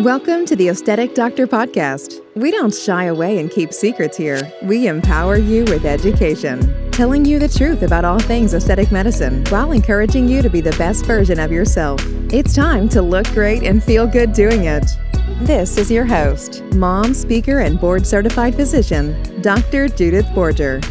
Welcome to the Aesthetic Doctor Podcast. We don't shy away and keep secrets here. We empower you with education, telling you the truth about all things aesthetic medicine while encouraging you to be the best version of yourself. It's time to look great and feel good doing it. This is your host, mom, speaker, and board certified physician, Dr. Judith Borger.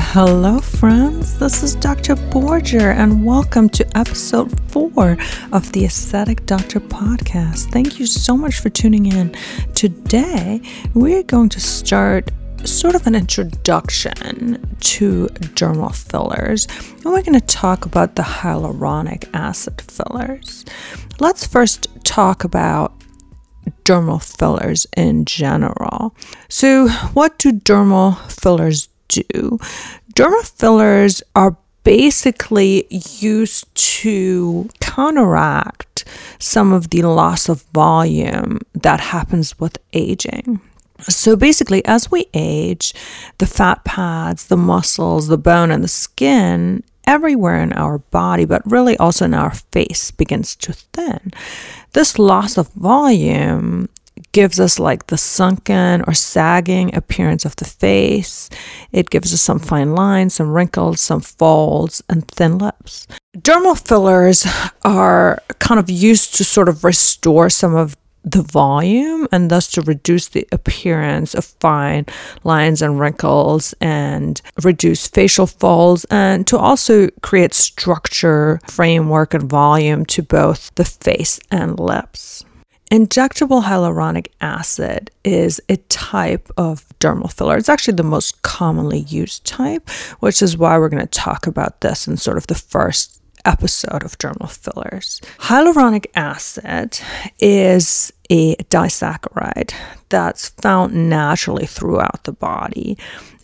Hello, friends. This is Dr. Borger, and welcome to episode four of the Aesthetic Doctor podcast. Thank you so much for tuning in. Today, we're going to start sort of an introduction to dermal fillers, and we're going to talk about the hyaluronic acid fillers. Let's first talk about dermal fillers in general. So, what do dermal fillers do? Dermal fillers are basically used to counteract some of the loss of volume that happens with aging. So basically, as we age, the fat pads, the muscles, the bone, and the skin everywhere in our body, but really also in our face, begins to thin. This loss of volume gives us like the sunken or sagging appearance of the face. It gives us some fine lines, some wrinkles, some folds, and thin lips. Dermal fillers are kind of used to sort of restore some of the volume and thus to reduce the appearance of fine lines and wrinkles and reduce facial folds and to also create structure, framework, and volume to both the face and lips. Injectable hyaluronic acid is a type of dermal filler. It's actually the most commonly used type, which is why we're going to talk about this in sort of the first episode of dermal fillers. Hyaluronic acid is a disaccharide that's found naturally throughout the body.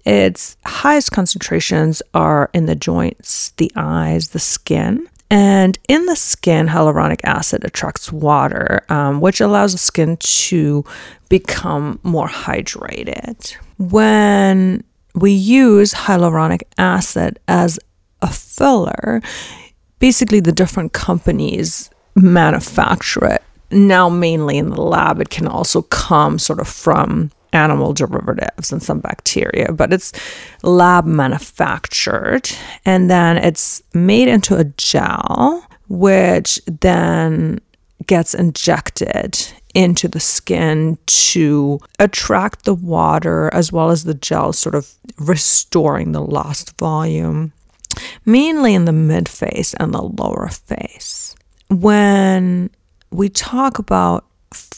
Its highest concentrations are in the joints, the eyes, the skin. And in the skin, hyaluronic acid attracts water, um, which allows the skin to become more hydrated. When we use hyaluronic acid as a filler, basically the different companies manufacture it. Now, mainly in the lab, it can also come sort of from animal derivatives and some bacteria, but it's lab manufactured and then it's made into a gel, which then gets injected into the skin to attract the water as well as the gel, sort of restoring the lost volume, mainly in the mid face and the lower face. When we talk about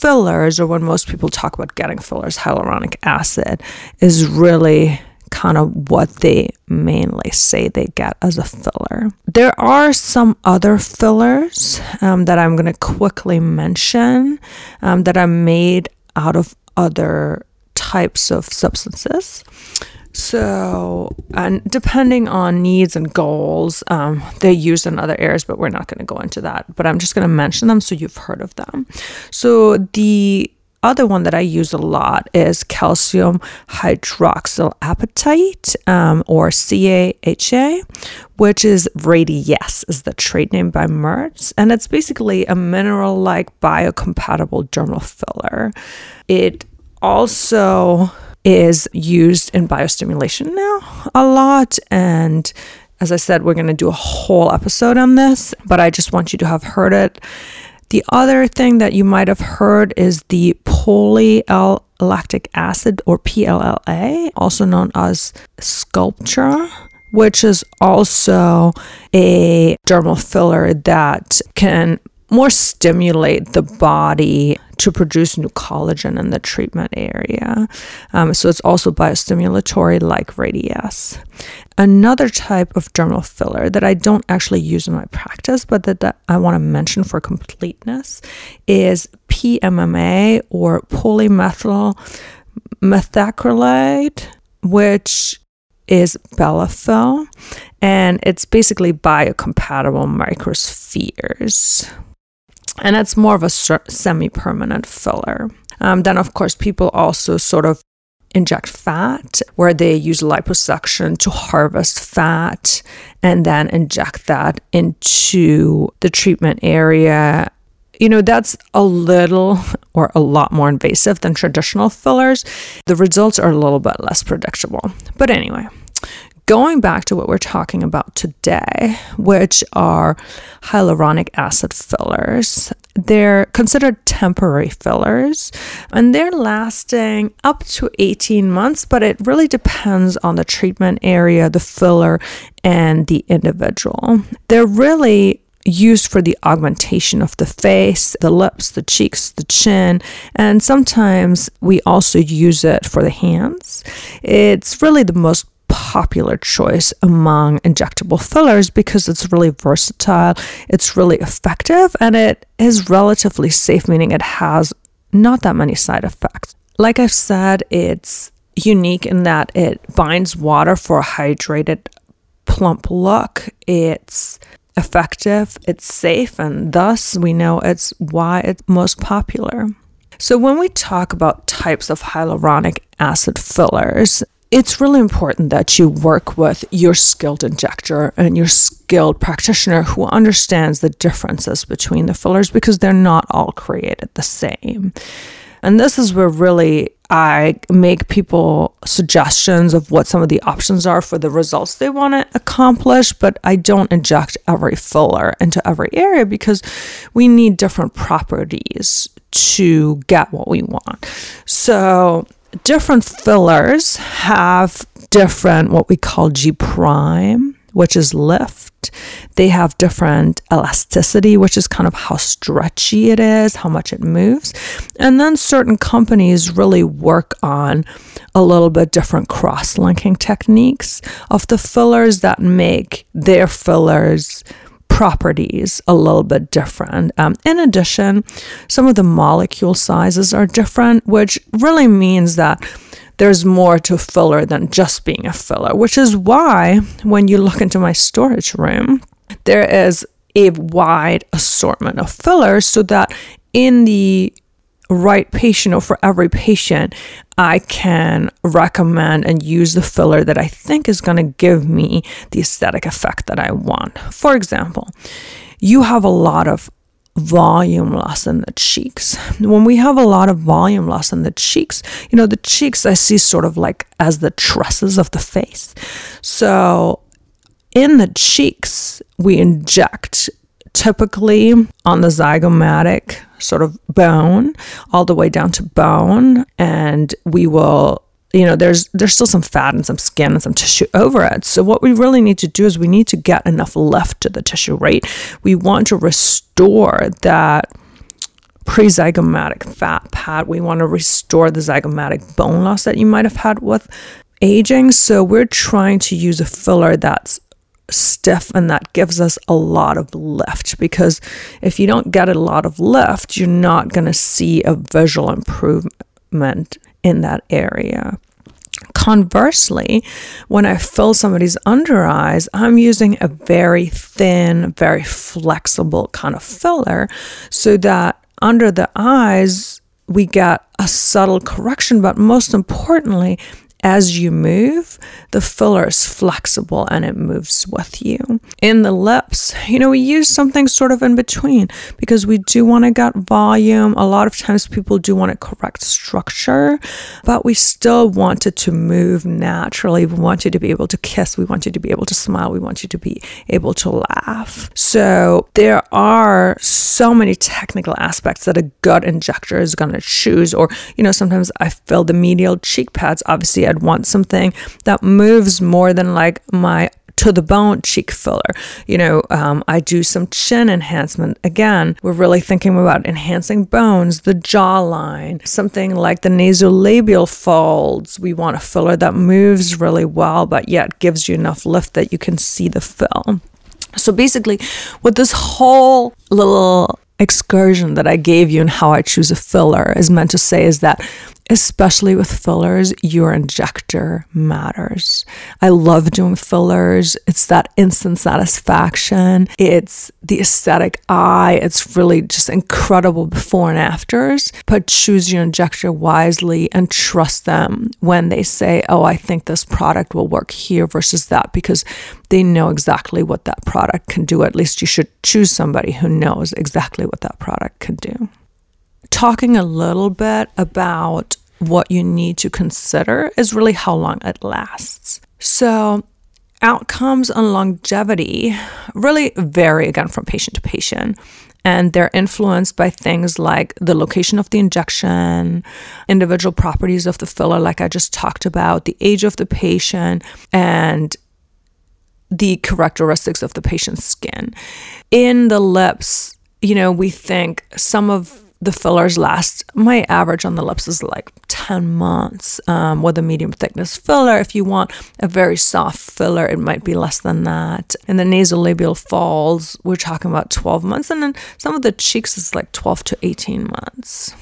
fillers, or when most people talk about getting fillers, hyaluronic acid is really kind of what they mainly say they get as a filler. There are some other fillers um, that I'm going to quickly mention um, that are made out of other types of substances. So, and depending on needs and goals, um, they're used in other areas, but we're not going to go into that. But I'm just going to mention them so you've heard of them. So, the other one that I use a lot is calcium hydroxyapatite um, or CAHA, which is Radiesse, is the trade name by Merz. And it's basically a mineral like biocompatible dermal filler. It also is used in biostimulation now a lot. And as I said, we're going to do a whole episode on this, but I just want you to have heard it. The other thing that you might have heard is the polylactic acid or PLLA, also known as Sculptra which is also a dermal filler that can more stimulate the body to produce new collagen in the treatment area. Um, so it's also biostimulatory like Radiesse. Another type of dermal filler that I don't actually use in my practice, but that, that I want to mention for completeness is PMMA or polymethyl methacrylate, which is Bellafill, and it's basically biocompatible microspheres and it's more of a semi permanent filler. Um, then, of course, people also sort of inject fat where they use liposuction to harvest fat and then inject that into the treatment area you know, that's a little or a lot more invasive than traditional fillers. The results are a little bit less predictable. But anyway, going back to what we're talking about today, which are hyaluronic acid fillers, they're considered temporary fillers and they're lasting up to 18 months, but it really depends on the treatment area, the filler, and the individual. They're really used for the augmentation of the face, the lips, the cheeks, the chin, and sometimes we also use it for the hands. It's really the most popular choice among injectable fillers because it's really versatile, it's really effective, and it is relatively safe, meaning it has not that many side effects. Like I've said, it's unique in that it binds water for a hydrated, plump look. It's effective, it's safe, and thus we know it's why it's most popular. So, when we talk about types of hyaluronic acid fillers, it's really important that you work with your skilled injector and your skilled practitioner who understands the differences between the fillers because they're not all created the same. And this is where really I make people suggestions of what some of the options are for the results they want to accomplish, but I don't inject every filler into every area because we need different properties to get what we want. So different fillers have different what we call G prime, which is lift. They have different elasticity, which is kind of how stretchy it is, how much it moves. And then certain companies really work on a little bit different cross linking techniques of the fillers that make their fillers properties a little bit different. Um, in addition, some of the molecule sizes are different, which really means that there's more to filler than just being a filler, which is why when you look into my storage room, there is a wide assortment of fillers so that in the right patient or for every patient, I can recommend and use the filler that I think is going to give me the aesthetic effect that I want. For example, you have a lot of volume loss in the cheeks. When we have a lot of volume loss in the cheeks, you know, the cheeks I see sort of like as the tresses of the face. So in the cheeks, we inject typically on the zygomatic sort of bone all the way down to bone and we will you know there's there's still some fat and some skin and some tissue over it. So what we really need to do is we need to get enough left to the tissue right? We want to restore that pre-zygomatic fat pad. We want to restore the zygomatic bone loss that you might have had with aging. So we're trying to use a filler that's stiff and that gives us a lot of lift because if you don't get a lot of lift, you're not going to see a visual improvement in that area. Conversely, when I fill somebody's under eyes, I'm using a very thin, very flexible kind of filler so that under the eyes, we get a subtle correction, but most importantly, as you move, the filler is flexible and it moves with you. In the lips, you know, we use something sort of in between because we do want to get volume. A lot of times people do want to correct structure, but we still want it to move naturally. We want you to be able to kiss. We want you to be able to smile. We want you to be able to laugh. So there are so many technical aspects that a gut injector is going to choose. Or, you know, sometimes I fill the medial cheek pads. Obviously, I'd want something that moves more than like my to the bone cheek filler. You know, um, I do some chin enhancement. Again, we're really thinking about enhancing bones, the jawline, something like the nasolabial folds. We want a filler that moves really well, but yet gives you enough lift that you can see the fill. So basically, what this whole little excursion that I gave you and how I choose a filler is meant to say is that especially with fillers, your injector matters. I love doing fillers. It's that instant satisfaction. It's the aesthetic eye. It's really just incredible before and afters. But choose your injector wisely and trust them when they say, Oh, I think this product will work here versus that because they know exactly what that product can do. At least you should choose somebody who knows exactly what that product can do talking a little bit about what you need to consider is really how long it lasts. So, outcomes and longevity really vary again from patient to patient. And they're influenced by things like the location of the injection, individual properties of the filler, like I just talked about, the age of the patient, and the characteristics of the patient's skin. In the lips, you know, we think some of the fillers last my average on the lips is like 10 months um, with a medium thickness filler if you want a very soft filler it might be less than that and the nasolabial folds we're talking about 12 months and then some of the cheeks is like 12 to 18 months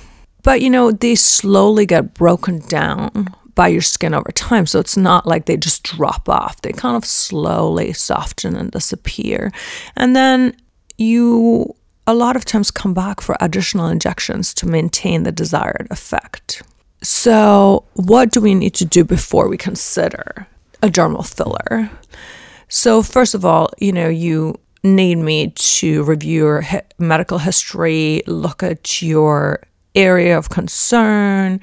but you know they slowly get broken down by your skin over time. So it's not like they just drop off. They kind of slowly soften and disappear. And then you a lot of times come back for additional injections to maintain the desired effect. So, what do we need to do before we consider a dermal filler? So, first of all, you know, you need me to review your medical history, look at your area of concern,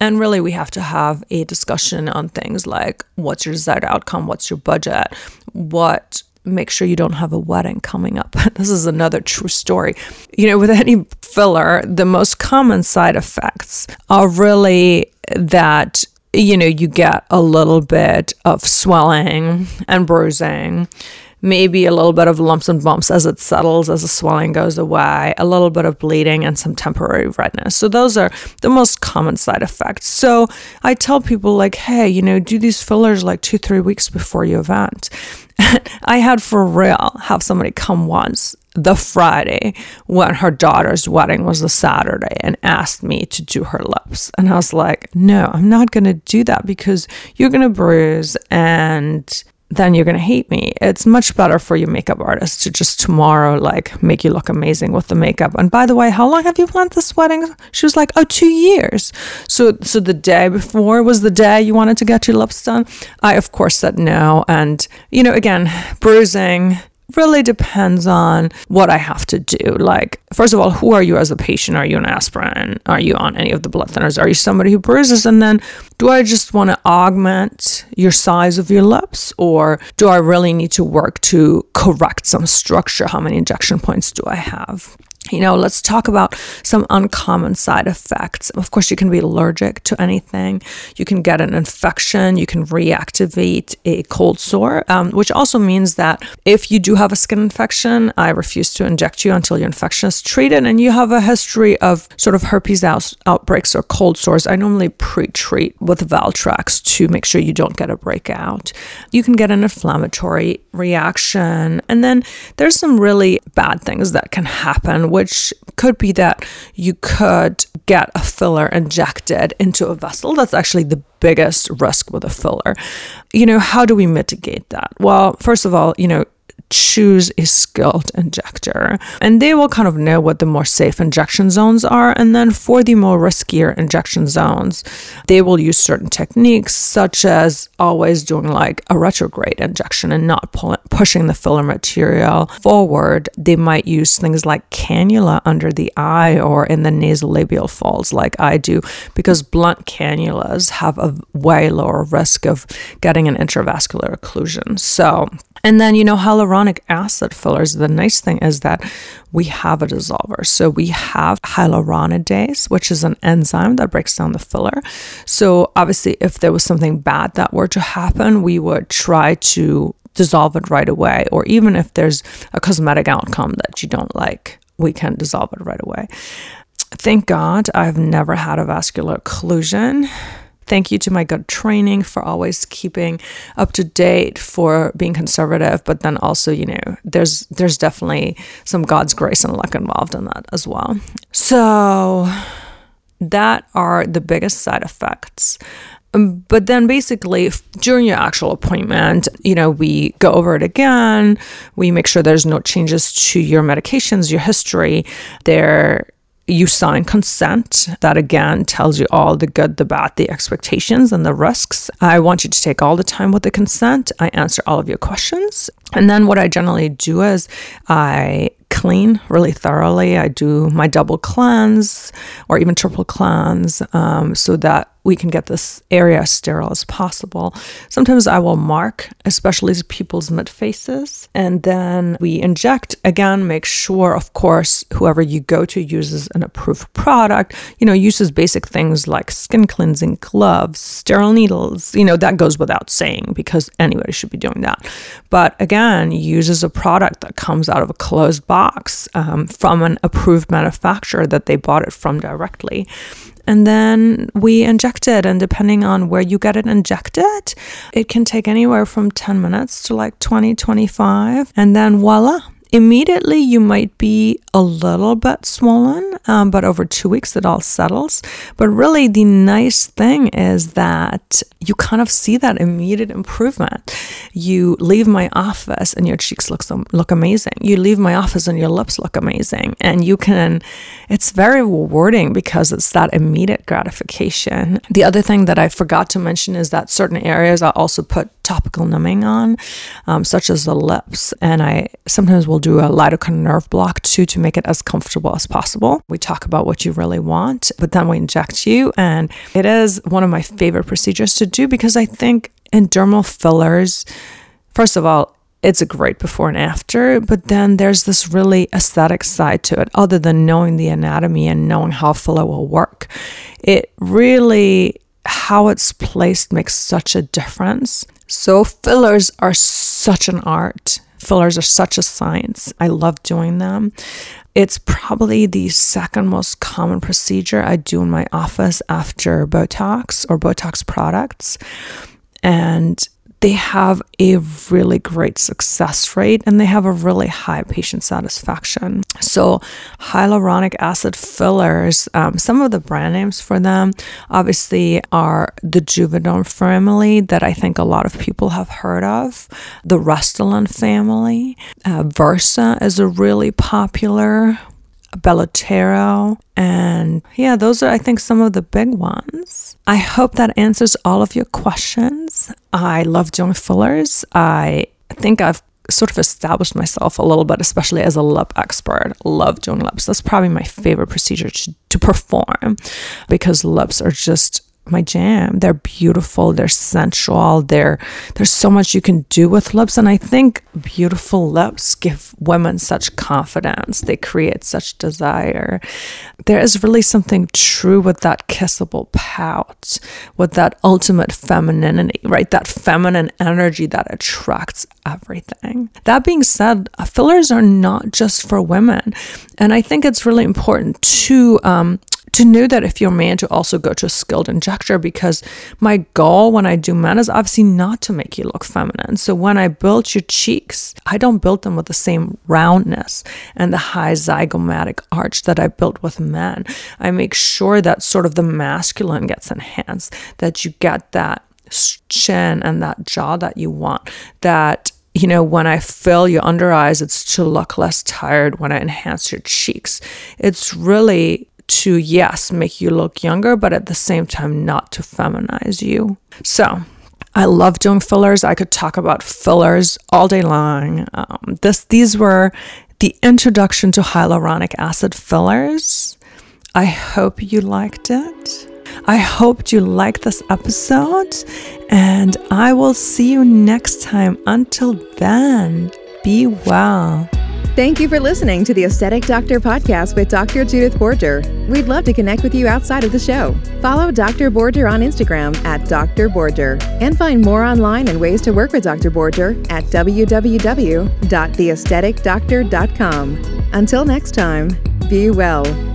and really, we have to have a discussion on things like what's your desired outcome, what's your budget, what make sure you don't have a wedding coming up. this is another true story. You know, with any filler, the most common side effects are really that you know, you get a little bit of swelling and bruising maybe a little bit of lumps and bumps as it settles, as the swelling goes away, a little bit of bleeding, and some temporary redness. So, those are the most common side effects. So, I tell people, like, hey, you know, do these fillers like two, three weeks before your event. I had for real have somebody come once the Friday when her daughter's wedding was the Saturday and asked me to do her lips. And I was like, no, I'm not going to do that because you're going to bruise and then you're going to hate me. It's much better for your makeup artist to just tomorrow, like, make you look amazing with the makeup. And by the way, how long have you planned this wedding? She was like, oh, two years. So, so the day before was the day you wanted to get your lips done. I, of course, said no. And, you know, again, bruising, really depends on what I have to do. Like, first of all, who are you as a patient? Are you on aspirin? Are you on any of the blood thinners? Are you somebody who bruises? And then, do I just want to augment your size of your lips, or do I really need to work to correct some structure? How many injection points do I have? You know, let's talk about some uncommon side effects. Of course, you can be allergic to anything. You can get an infection. You can reactivate a cold sore, um, which also means that if you do have a skin infection, I refuse to inject you until your infection is treated and you have a history of sort of herpes out- outbreaks or cold sores. I normally pre treat with Valtrex to make sure you don't get a breakout. You can get an inflammatory reaction. And then there's some really bad things that can happen which could be that you could get a filler injected into a vessel. That's actually the biggest risk with a filler. You know, how do we mitigate that? Well, first of all, you know, choose a skilled injector. And they will kind of know what the more safe injection zones are. And then for the more riskier injection zones they will use certain techniques such as always doing like a retrograde injection and not pull- pushing the filler material forward. They might use things like cannula under the eye or in the nasolabial folds like I do because blunt cannulas have a way lower risk of getting an intravascular occlusion. So and then, you know, hyaluronic acid fillers, the nice thing is that we have a dissolver. So we have hyaluronidase, which is an enzyme that breaks down the filler. So obviously, if there was something bad that were to happen, we would try to dissolve it right away. Or even if there's a cosmetic outcome that you don't like, we can dissolve it right away. Thank God I've never had a vascular occlusion. Thank you to my gut training for always keeping up to date, for being conservative, but then also, you know, there's there's definitely some God's grace and luck involved in that as well. So that are the biggest side effects. Um, but then basically during your actual appointment, you know, we go over it again. We make sure there's no changes to your medications, your history. There you sign consent that again tells you all the good the bad the expectations and the risks. I want you to take all the time with the consent. I answer all of your questions and then what i generally do is i clean really thoroughly i do my double cleanse or even triple cleanse um, so that we can get this area as sterile as possible. Sometimes I will mark, especially people's mid faces, and then we inject again, make sure, of course, whoever you go to uses an approved product, you know, uses basic things like skin cleansing gloves, sterile needles, you know, that goes without saying because anybody should be doing that. But again, uses a product that comes out of a closed box um, from an approved manufacturer that they bought it from directly and then we inject it. And depending on where you get it injected, it can take anywhere from 10 minutes to like 20, 25. And then voila, Immediately, you might be a little bit swollen, um, but over two weeks, it all settles. But really, the nice thing is that you kind of see that immediate improvement. You leave my office and your cheeks look, look amazing. You leave my office and your lips look amazing. And you can, it's very rewarding because it's that immediate gratification. The other thing that I forgot to mention is that certain areas I also put topical numbing on, um, such as the lips. And I sometimes will do a lidocaine nerve block too to make it as comfortable as possible. We talk about what you really want, but then we inject you. And it is one of my favorite procedures to do because I think in dermal fillers, first of all, it's a great before and after, but then there's this really aesthetic side to it, other than knowing the anatomy and knowing how filler will work. It really, how it's placed makes such a difference. So, fillers are such an art. Fillers are such a science. I love doing them. It's probably the second most common procedure I do in my office after Botox or Botox products. And they have a really great success rate and they have a really high patient satisfaction. So, hyaluronic acid fillers, um, some of the brand names for them obviously are the Juvederm family that I think a lot of people have heard of, the Restylane family. Uh, Versa is a really popular Belotero, and yeah, those are, I think, some of the big ones. I hope that answers all of your questions. I love doing fillers. I think I've sort of established myself a little bit, especially as a lip expert. Love doing lips. That's probably my favorite procedure to, to perform because lips are just my jam. They're beautiful, they're sensual, they're there's so much you can do with lips and I think beautiful lips give women such confidence. They create such desire. There is really something true with that kissable pout, with that ultimate femininity, right? That feminine energy that attracts everything. That being said, fillers are not just for women. And I think it's really important to um, to know that if you're a man to also go to a skilled injector because my goal when I do men is obviously not to make you look feminine. So when I build your cheeks, I don't build them with the same roundness and the high zygomatic arch that I built with men. I make sure that sort of the masculine gets enhanced, that you get that chin and that jaw that you want, that you know, when I fill your under eyes, it's to look less tired. When I enhance your cheeks, it's really to, yes, make you look younger, but at the same time, not to feminize you. So, I love doing fillers. I could talk about fillers all day long. Um, this, these were the introduction to hyaluronic acid fillers. I hope you liked it. I hope you liked this episode, and I will see you next time. Until then, be well. Thank you for listening to the Aesthetic Doctor podcast with Dr. Judith Borger. We'd love to connect with you outside of the show. Follow Dr. Borger on Instagram at Dr. Borger and find more online and ways to work with Dr. Borger at www.theaestheticdoctor.com. Until next time, be well.